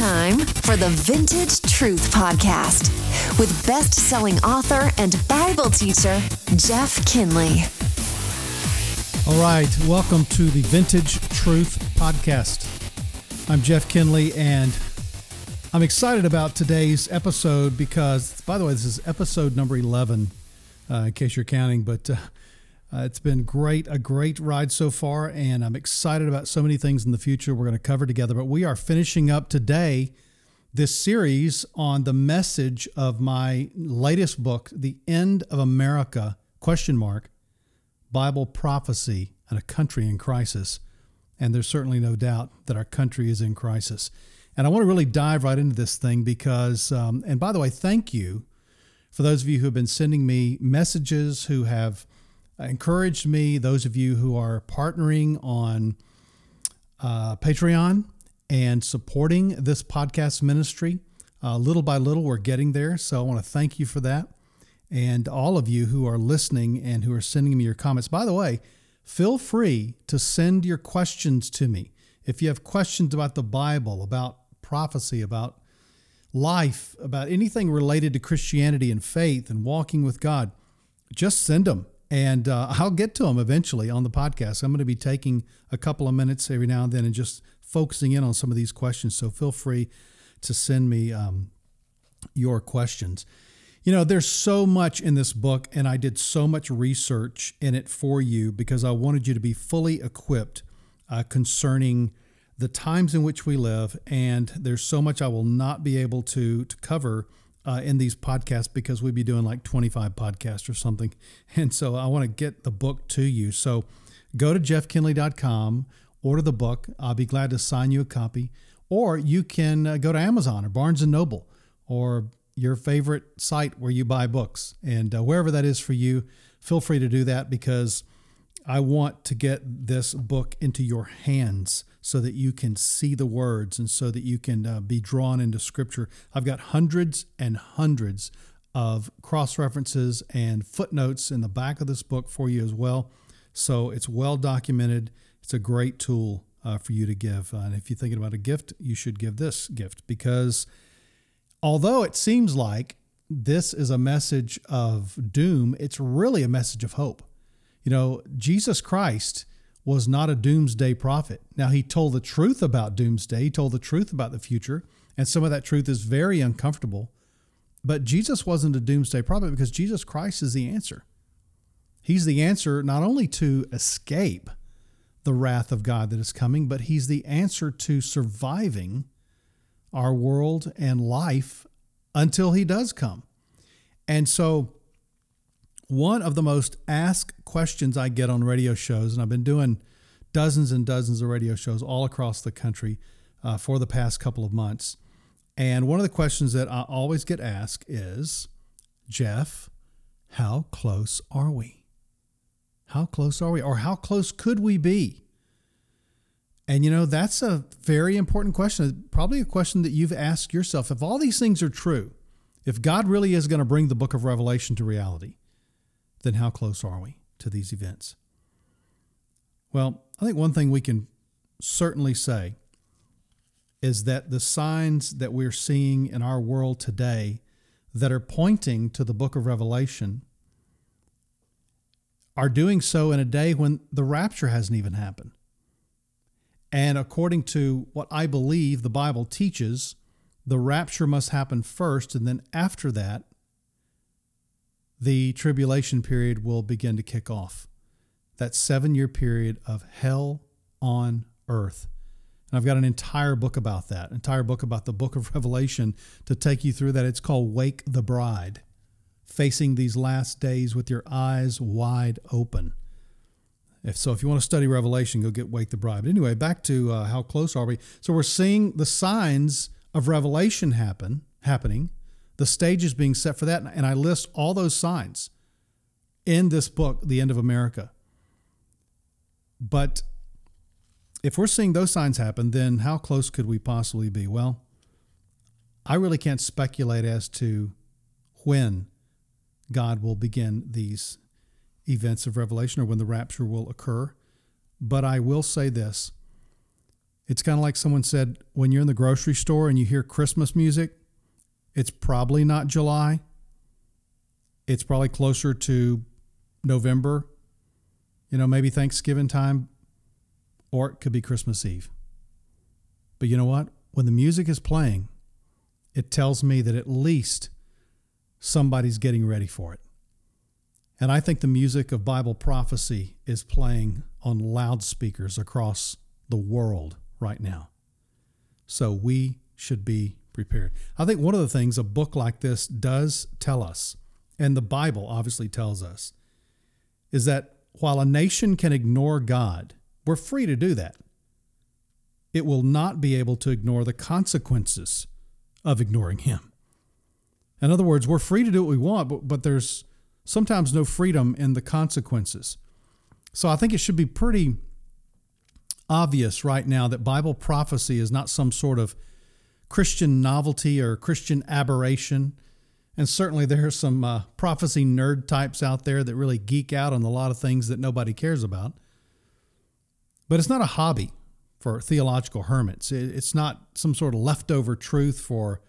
time for the Vintage Truth Podcast with best selling author and Bible teacher, Jeff Kinley. All right, welcome to the Vintage Truth Podcast. I'm Jeff Kinley, and I'm excited about today's episode because, by the way, this is episode number 11, uh, in case you're counting, but uh, uh, it's been great, a great ride so far, and I'm excited about so many things in the future we're going to cover together. But we are finishing up today this series on the message of my latest book, The End of America, question mark, Bible prophecy and a country in crisis. And there's certainly no doubt that our country is in crisis. And I want to really dive right into this thing because, um, and by the way, thank you for those of you who have been sending me messages, who have encouraged me, those of you who are partnering on uh, Patreon and supporting this podcast ministry. Uh, little by little, we're getting there. So I want to thank you for that. And all of you who are listening and who are sending me your comments. By the way, feel free to send your questions to me. If you have questions about the Bible, about prophecy, about life, about anything related to Christianity and faith and walking with God, just send them and uh, I'll get to them eventually on the podcast. I'm going to be taking a couple of minutes every now and then and just focusing in on some of these questions. So feel free to send me um, your questions. You know, there's so much in this book, and I did so much research in it for you because I wanted you to be fully equipped uh, concerning the times in which we live. And there's so much I will not be able to to cover uh, in these podcasts because we'd be doing like 25 podcasts or something. And so I want to get the book to you. So go to jeffkinley.com, order the book. I'll be glad to sign you a copy. Or you can uh, go to Amazon or Barnes and Noble or your favorite site where you buy books. And uh, wherever that is for you, feel free to do that because I want to get this book into your hands so that you can see the words and so that you can uh, be drawn into scripture. I've got hundreds and hundreds of cross references and footnotes in the back of this book for you as well. So it's well documented. It's a great tool uh, for you to give. Uh, and if you're thinking about a gift, you should give this gift because although it seems like this is a message of doom, it's really a message of hope. You know, Jesus Christ was not a doomsday prophet. Now, he told the truth about doomsday, he told the truth about the future, and some of that truth is very uncomfortable. But Jesus wasn't a doomsday prophet because Jesus Christ is the answer. He's the answer not only to escape the wrath of God that is coming, but he's the answer to surviving our world and life until he does come. And so one of the most asked questions I get on radio shows, and I've been doing dozens and dozens of radio shows all across the country uh, for the past couple of months. And one of the questions that I always get asked is Jeff, how close are we? How close are we? Or how close could we be? And you know, that's a very important question. Probably a question that you've asked yourself. If all these things are true, if God really is going to bring the book of Revelation to reality, then how close are we to these events? Well, I think one thing we can certainly say is that the signs that we're seeing in our world today that are pointing to the book of Revelation are doing so in a day when the rapture hasn't even happened. And according to what I believe the Bible teaches, the rapture must happen first, and then after that, the tribulation period will begin to kick off. That seven year period of hell on earth. And I've got an entire book about that, entire book about the book of Revelation to take you through that. It's called Wake the Bride, facing these last days with your eyes wide open. If so, if you want to study Revelation, go get Wake the Bride. But anyway, back to uh, how close are we? So we're seeing the signs of Revelation happen, happening. The stage is being set for that. And I list all those signs in this book, The End of America. But if we're seeing those signs happen, then how close could we possibly be? Well, I really can't speculate as to when God will begin these events of revelation or when the rapture will occur. But I will say this It's kind of like someone said when you're in the grocery store and you hear Christmas music, it's probably not July. It's probably closer to November, you know, maybe Thanksgiving time, or it could be Christmas Eve. But you know what? When the music is playing, it tells me that at least somebody's getting ready for it. And I think the music of Bible prophecy is playing on loudspeakers across the world right now. So we should be prepared. I think one of the things a book like this does tell us, and the Bible obviously tells us, is that while a nation can ignore God, we're free to do that. It will not be able to ignore the consequences of ignoring Him. In other words, we're free to do what we want, but, but there's sometimes no freedom in the consequences. So I think it should be pretty obvious right now that Bible prophecy is not some sort of Christian novelty or Christian aberration. And certainly there are some uh, prophecy nerd types out there that really geek out on a lot of things that nobody cares about. But it's not a hobby for theological hermits. It's not some sort of leftover truth for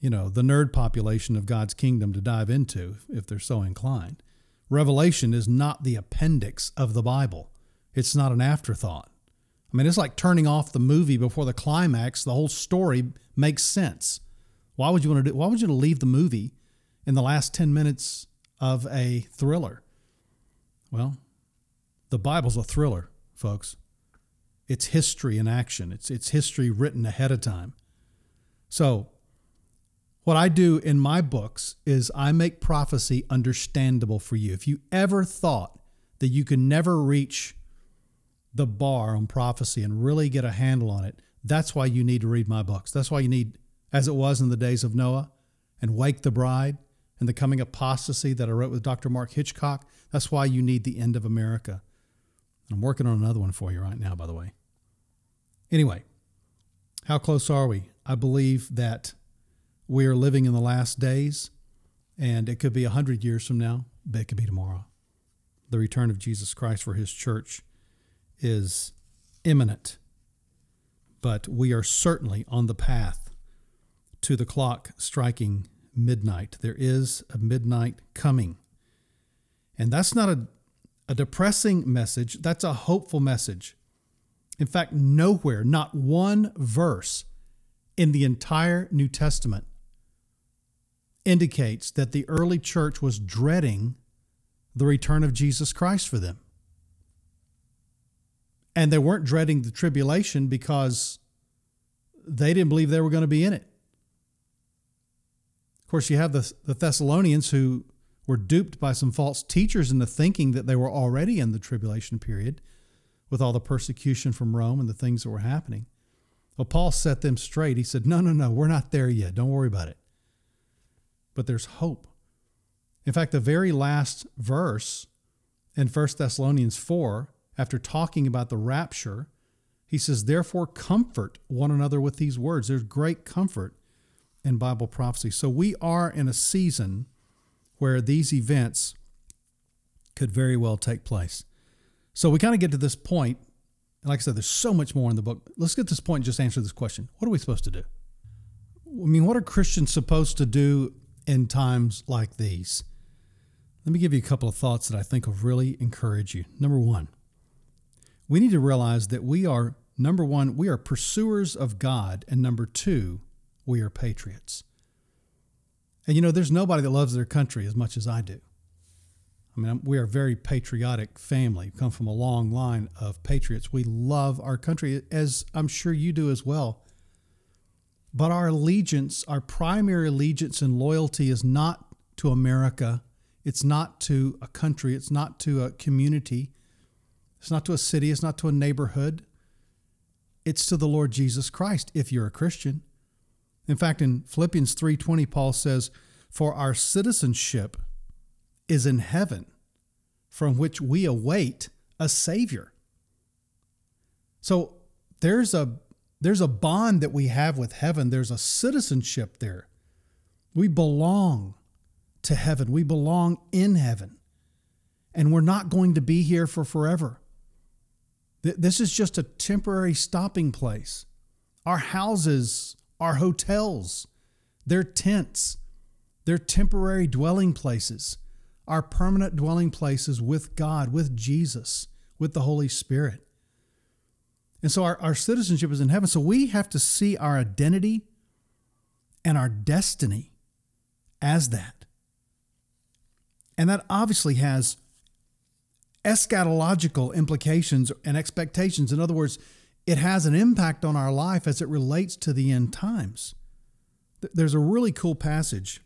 you know, the nerd population of God's kingdom to dive into if they're so inclined. Revelation is not the appendix of the Bible. It's not an afterthought. I mean, it's like turning off the movie before the climax. The whole story makes sense. Why would you want to do, why would you leave the movie in the last 10 minutes of a thriller? Well, the Bible's a thriller, folks. It's history in action. It's it's history written ahead of time. So, what I do in my books is I make prophecy understandable for you. If you ever thought that you could never reach the bar on prophecy and really get a handle on it, that's why you need to read my books. That's why you need, as it was in the days of Noah and Wake the Bride and the coming apostasy that I wrote with Dr. Mark Hitchcock. That's why you need the end of America. I'm working on another one for you right now, by the way. Anyway, how close are we? I believe that we are living in the last days, and it could be a hundred years from now, but it could be tomorrow. The return of Jesus Christ for his church is imminent, but we are certainly on the path to the clock striking midnight. There is a midnight coming. And that's not a, a depressing message, that's a hopeful message. In fact, nowhere, not one verse in the entire New Testament indicates that the early church was dreading the return of Jesus Christ for them. And they weren't dreading the tribulation because they didn't believe they were going to be in it. Of course, you have the, the Thessalonians who were duped by some false teachers into thinking that they were already in the tribulation period with all the persecution from Rome and the things that were happening. Well, Paul set them straight. He said, No, no, no, we're not there yet. Don't worry about it but there's hope. In fact, the very last verse in 1 Thessalonians 4, after talking about the rapture, he says, Therefore, comfort one another with these words. There's great comfort in Bible prophecy. So we are in a season where these events could very well take place. So we kind of get to this point, and like I said, there's so much more in the book. Let's get to this point and just answer this question. What are we supposed to do? I mean, what are Christians supposed to do in times like these. Let me give you a couple of thoughts that I think will really encourage you. Number one, we need to realize that we are, number one, we are pursuers of God, and number two, we are patriots. And you know, there's nobody that loves their country as much as I do. I mean, we are a very patriotic family, we come from a long line of patriots. We love our country, as I'm sure you do as well. But our allegiance, our primary allegiance and loyalty is not to America. It's not to a country. It's not to a community. It's not to a city. It's not to a neighborhood. It's to the Lord Jesus Christ if you're a Christian. In fact, in Philippians 3:20 Paul says, "For our citizenship is in heaven, from which we await a savior." So there's a there's a bond that we have with heaven, there's a citizenship there. We belong to heaven, we belong in heaven. And we're not going to be here for forever. This is just a temporary stopping place. Our houses, our hotels, they're tents, they're temporary dwelling places. Our permanent dwelling places with God, with Jesus, with the Holy Spirit. And so our, our citizenship is in heaven. So we have to see our identity and our destiny as that. And that obviously has eschatological implications and expectations. In other words, it has an impact on our life as it relates to the end times. There's a really cool passage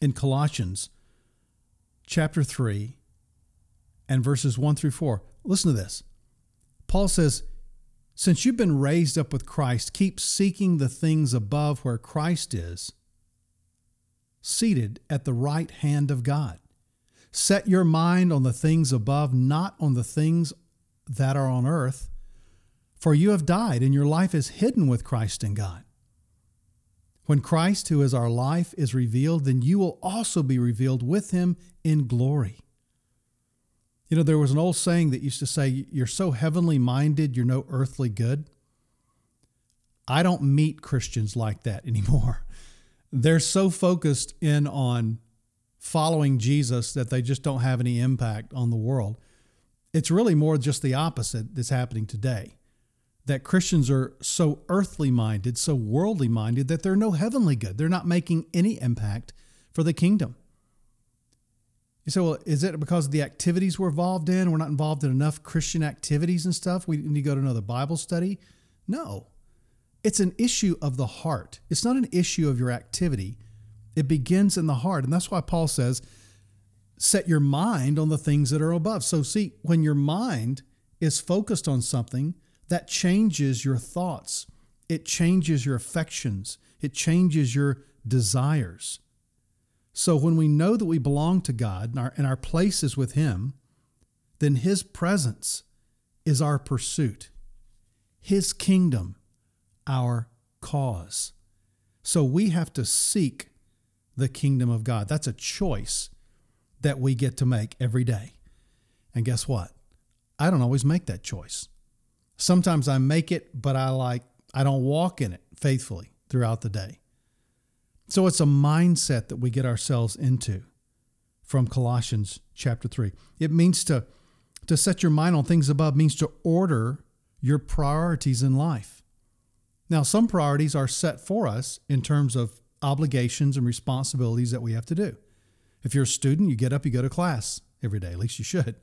in Colossians chapter 3 and verses 1 through 4. Listen to this. Paul says, Since you've been raised up with Christ, keep seeking the things above where Christ is, seated at the right hand of God. Set your mind on the things above, not on the things that are on earth, for you have died, and your life is hidden with Christ in God. When Christ, who is our life, is revealed, then you will also be revealed with him in glory. You know, there was an old saying that used to say, You're so heavenly minded, you're no earthly good. I don't meet Christians like that anymore. They're so focused in on following Jesus that they just don't have any impact on the world. It's really more just the opposite that's happening today. That Christians are so earthly minded, so worldly minded, that they're no heavenly good. They're not making any impact for the kingdom. You say, well, is it because of the activities we're involved in? We're not involved in enough Christian activities and stuff? We need to go to another Bible study? No. It's an issue of the heart. It's not an issue of your activity. It begins in the heart. And that's why Paul says, set your mind on the things that are above. So, see, when your mind is focused on something, that changes your thoughts, it changes your affections, it changes your desires. So when we know that we belong to God and our, and our place is with Him, then His presence is our pursuit, His kingdom, our cause. So we have to seek the kingdom of God. That's a choice that we get to make every day. And guess what? I don't always make that choice. Sometimes I make it, but I like I don't walk in it faithfully throughout the day. So it's a mindset that we get ourselves into from Colossians chapter 3. It means to, to set your mind on things above, means to order your priorities in life. Now, some priorities are set for us in terms of obligations and responsibilities that we have to do. If you're a student, you get up, you go to class every day, at least you should.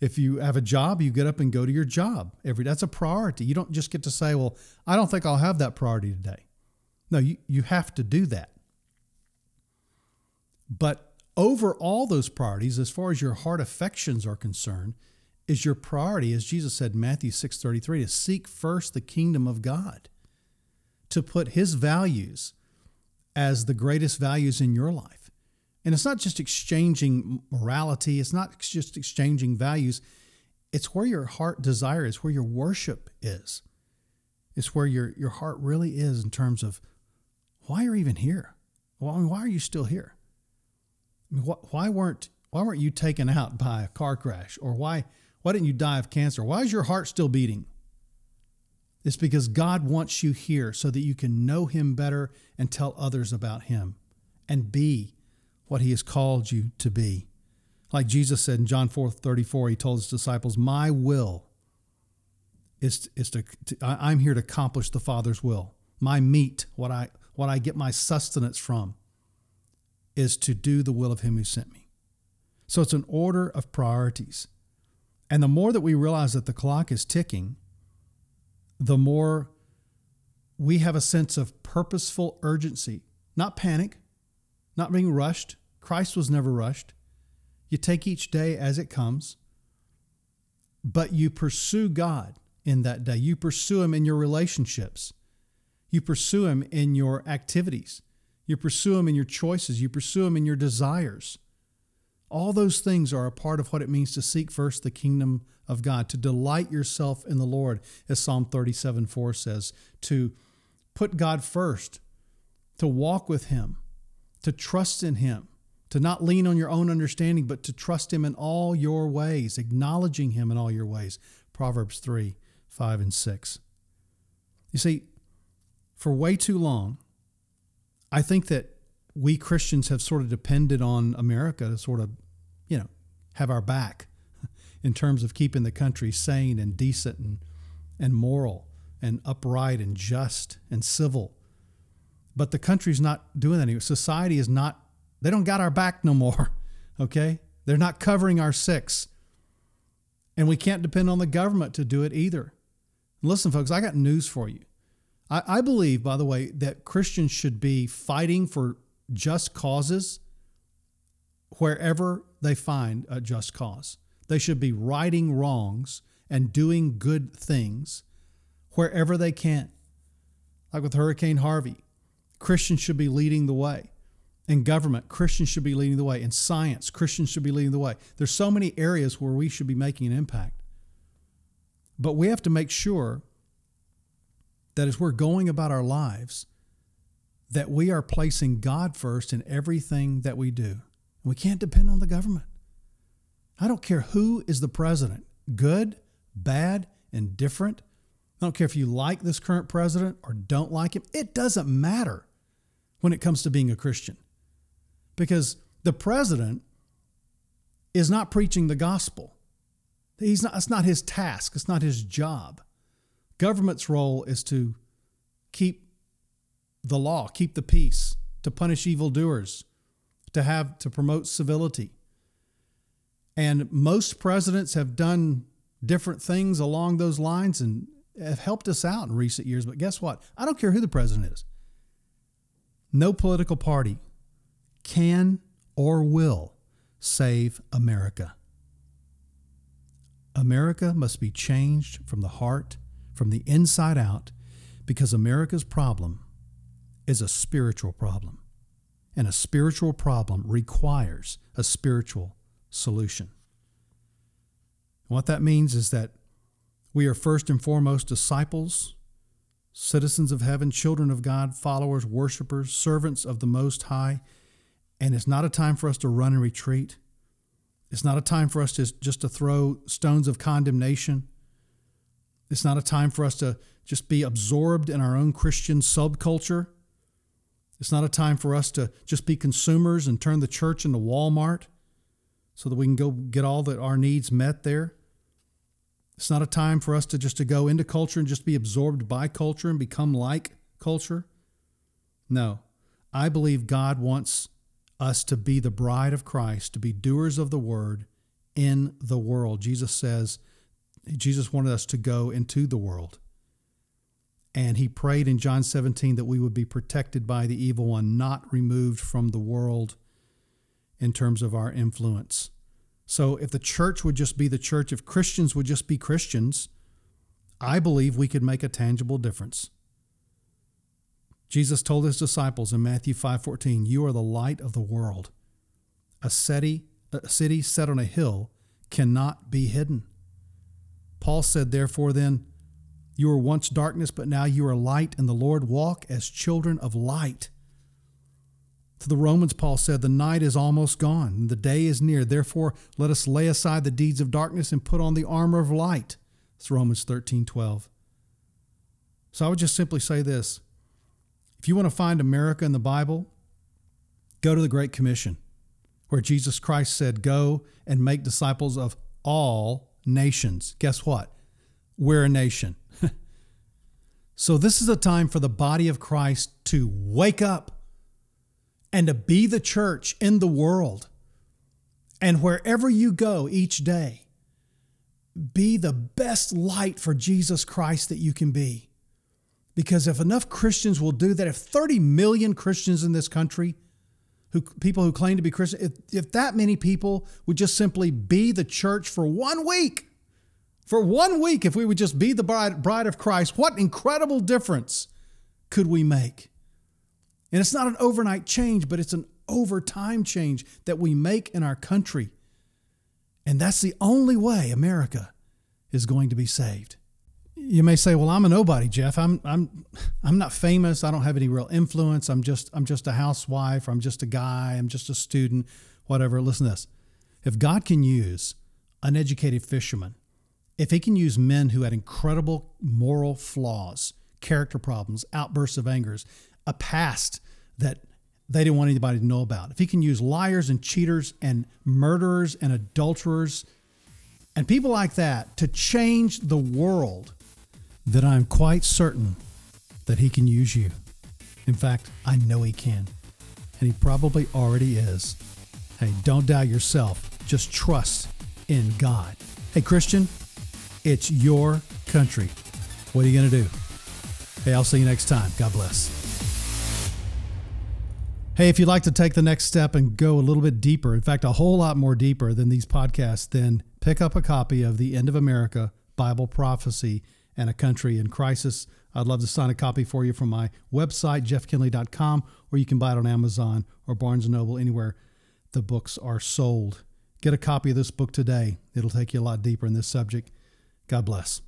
If you have a job, you get up and go to your job every day. That's a priority. You don't just get to say, well, I don't think I'll have that priority today. No, you, you have to do that. But over all those priorities, as far as your heart affections are concerned, is your priority, as Jesus said in Matthew 6:33, to seek first the kingdom of God, to put his values as the greatest values in your life. And it's not just exchanging morality, it's not just exchanging values. It's where your heart desire is, where your worship is. It's where your, your heart really is in terms of why you're you even here? Well, I mean, why are you still here? I mean, wh- why weren't why weren't you taken out by a car crash, or why why didn't you die of cancer? Why is your heart still beating? It's because God wants you here so that you can know Him better and tell others about Him and be what He has called you to be. Like Jesus said in John 4 34, He told His disciples, My will is, is to, to I'm here to accomplish the Father's will. My meat, what I what I get my sustenance from, is to do the will of Him who sent me. So it's an order of priorities. And the more that we realize that the clock is ticking, the more we have a sense of purposeful urgency, not panic, not being rushed. Christ was never rushed. You take each day as it comes, but you pursue God in that day. You pursue Him in your relationships. You pursue Him in your activities. You pursue Him in your choices. You pursue Him in your desires. All those things are a part of what it means to seek first the kingdom of God, to delight yourself in the Lord, as Psalm 37 4 says, to put God first, to walk with Him, to trust in Him, to not lean on your own understanding, but to trust Him in all your ways, acknowledging Him in all your ways, Proverbs 3 5 and 6. You see, for way too long, I think that we Christians have sort of depended on America to sort of, you know, have our back in terms of keeping the country sane and decent and, and moral and upright and just and civil. But the country's not doing that anymore. Society is not, they don't got our back no more. Okay? They're not covering our six. And we can't depend on the government to do it either. Listen, folks, I got news for you. I, I believe, by the way, that Christians should be fighting for just causes wherever they find a just cause. They should be righting wrongs and doing good things wherever they can. Like with Hurricane Harvey, Christians should be leading the way. In government, Christians should be leading the way. In science, Christians should be leading the way. There's so many areas where we should be making an impact. But we have to make sure that as we're going about our lives, that we are placing God first in everything that we do. We can't depend on the government. I don't care who is the president, good, bad, indifferent. I don't care if you like this current president or don't like him. It doesn't matter when it comes to being a Christian because the president is not preaching the gospel. He's not, it's not his task, it's not his job. Government's role is to keep the law, keep the peace, to punish evildoers, to have to promote civility. And most presidents have done different things along those lines and have helped us out in recent years. But guess what? I don't care who the president is. No political party can or will save America. America must be changed from the heart, from the inside out, because America's problem is a spiritual problem. And a spiritual problem requires a spiritual solution. what that means is that we are first and foremost disciples, citizens of heaven, children of God, followers, worshipers, servants of the Most High. And it's not a time for us to run and retreat. It's not a time for us to just to throw stones of condemnation. It's not a time for us to just be absorbed in our own Christian subculture. It's not a time for us to just be consumers and turn the church into Walmart so that we can go get all that our needs met there. It's not a time for us to just to go into culture and just be absorbed by culture and become like culture. No. I believe God wants us to be the bride of Christ, to be doers of the word in the world. Jesus says Jesus wanted us to go into the world. And he prayed in John 17 that we would be protected by the evil one, not removed from the world in terms of our influence. So if the church would just be the church, if Christians would just be Christians, I believe we could make a tangible difference. Jesus told his disciples in Matthew 5:14, "You are the light of the world. A city, a city set on a hill cannot be hidden." Paul said, "Therefore then, you were once darkness, but now you are light in the Lord. Walk as children of light." To the Romans, Paul said, The night is almost gone, and the day is near. Therefore, let us lay aside the deeds of darkness and put on the armor of light. It's Romans 13 12. So I would just simply say this if you want to find America in the Bible, go to the Great Commission, where Jesus Christ said, Go and make disciples of all nations. Guess what? We're a nation. So, this is a time for the body of Christ to wake up and to be the church in the world. And wherever you go each day, be the best light for Jesus Christ that you can be. Because if enough Christians will do that, if 30 million Christians in this country, who people who claim to be Christian, if, if that many people would just simply be the church for one week, for one week, if we would just be the bride, bride of Christ, what incredible difference could we make? And it's not an overnight change, but it's an overtime change that we make in our country. And that's the only way America is going to be saved you may say, "Well, I'm a nobody, Jeff. I'm I'm I'm not famous. I don't have any real influence. I'm just I'm just a housewife. I'm just a guy. I'm just a student. Whatever." Listen to this: If God can use uneducated fisherman if he can use men who had incredible moral flaws, character problems, outbursts of angers, a past that they didn't want anybody to know about, if he can use liars and cheaters and murderers and adulterers and people like that to change the world, then I'm quite certain that he can use you. In fact, I know he can. And he probably already is. Hey, don't doubt yourself. Just trust in God. Hey, Christian, it's your country. What are you going to do? Hey, I'll see you next time. God bless. Hey, if you'd like to take the next step and go a little bit deeper, in fact, a whole lot more deeper than these podcasts, then pick up a copy of The End of America Bible Prophecy and a Country in Crisis. I'd love to sign a copy for you from my website, jeffkinley.com, or you can buy it on Amazon or Barnes & Noble, anywhere the books are sold. Get a copy of this book today. It'll take you a lot deeper in this subject. God bless.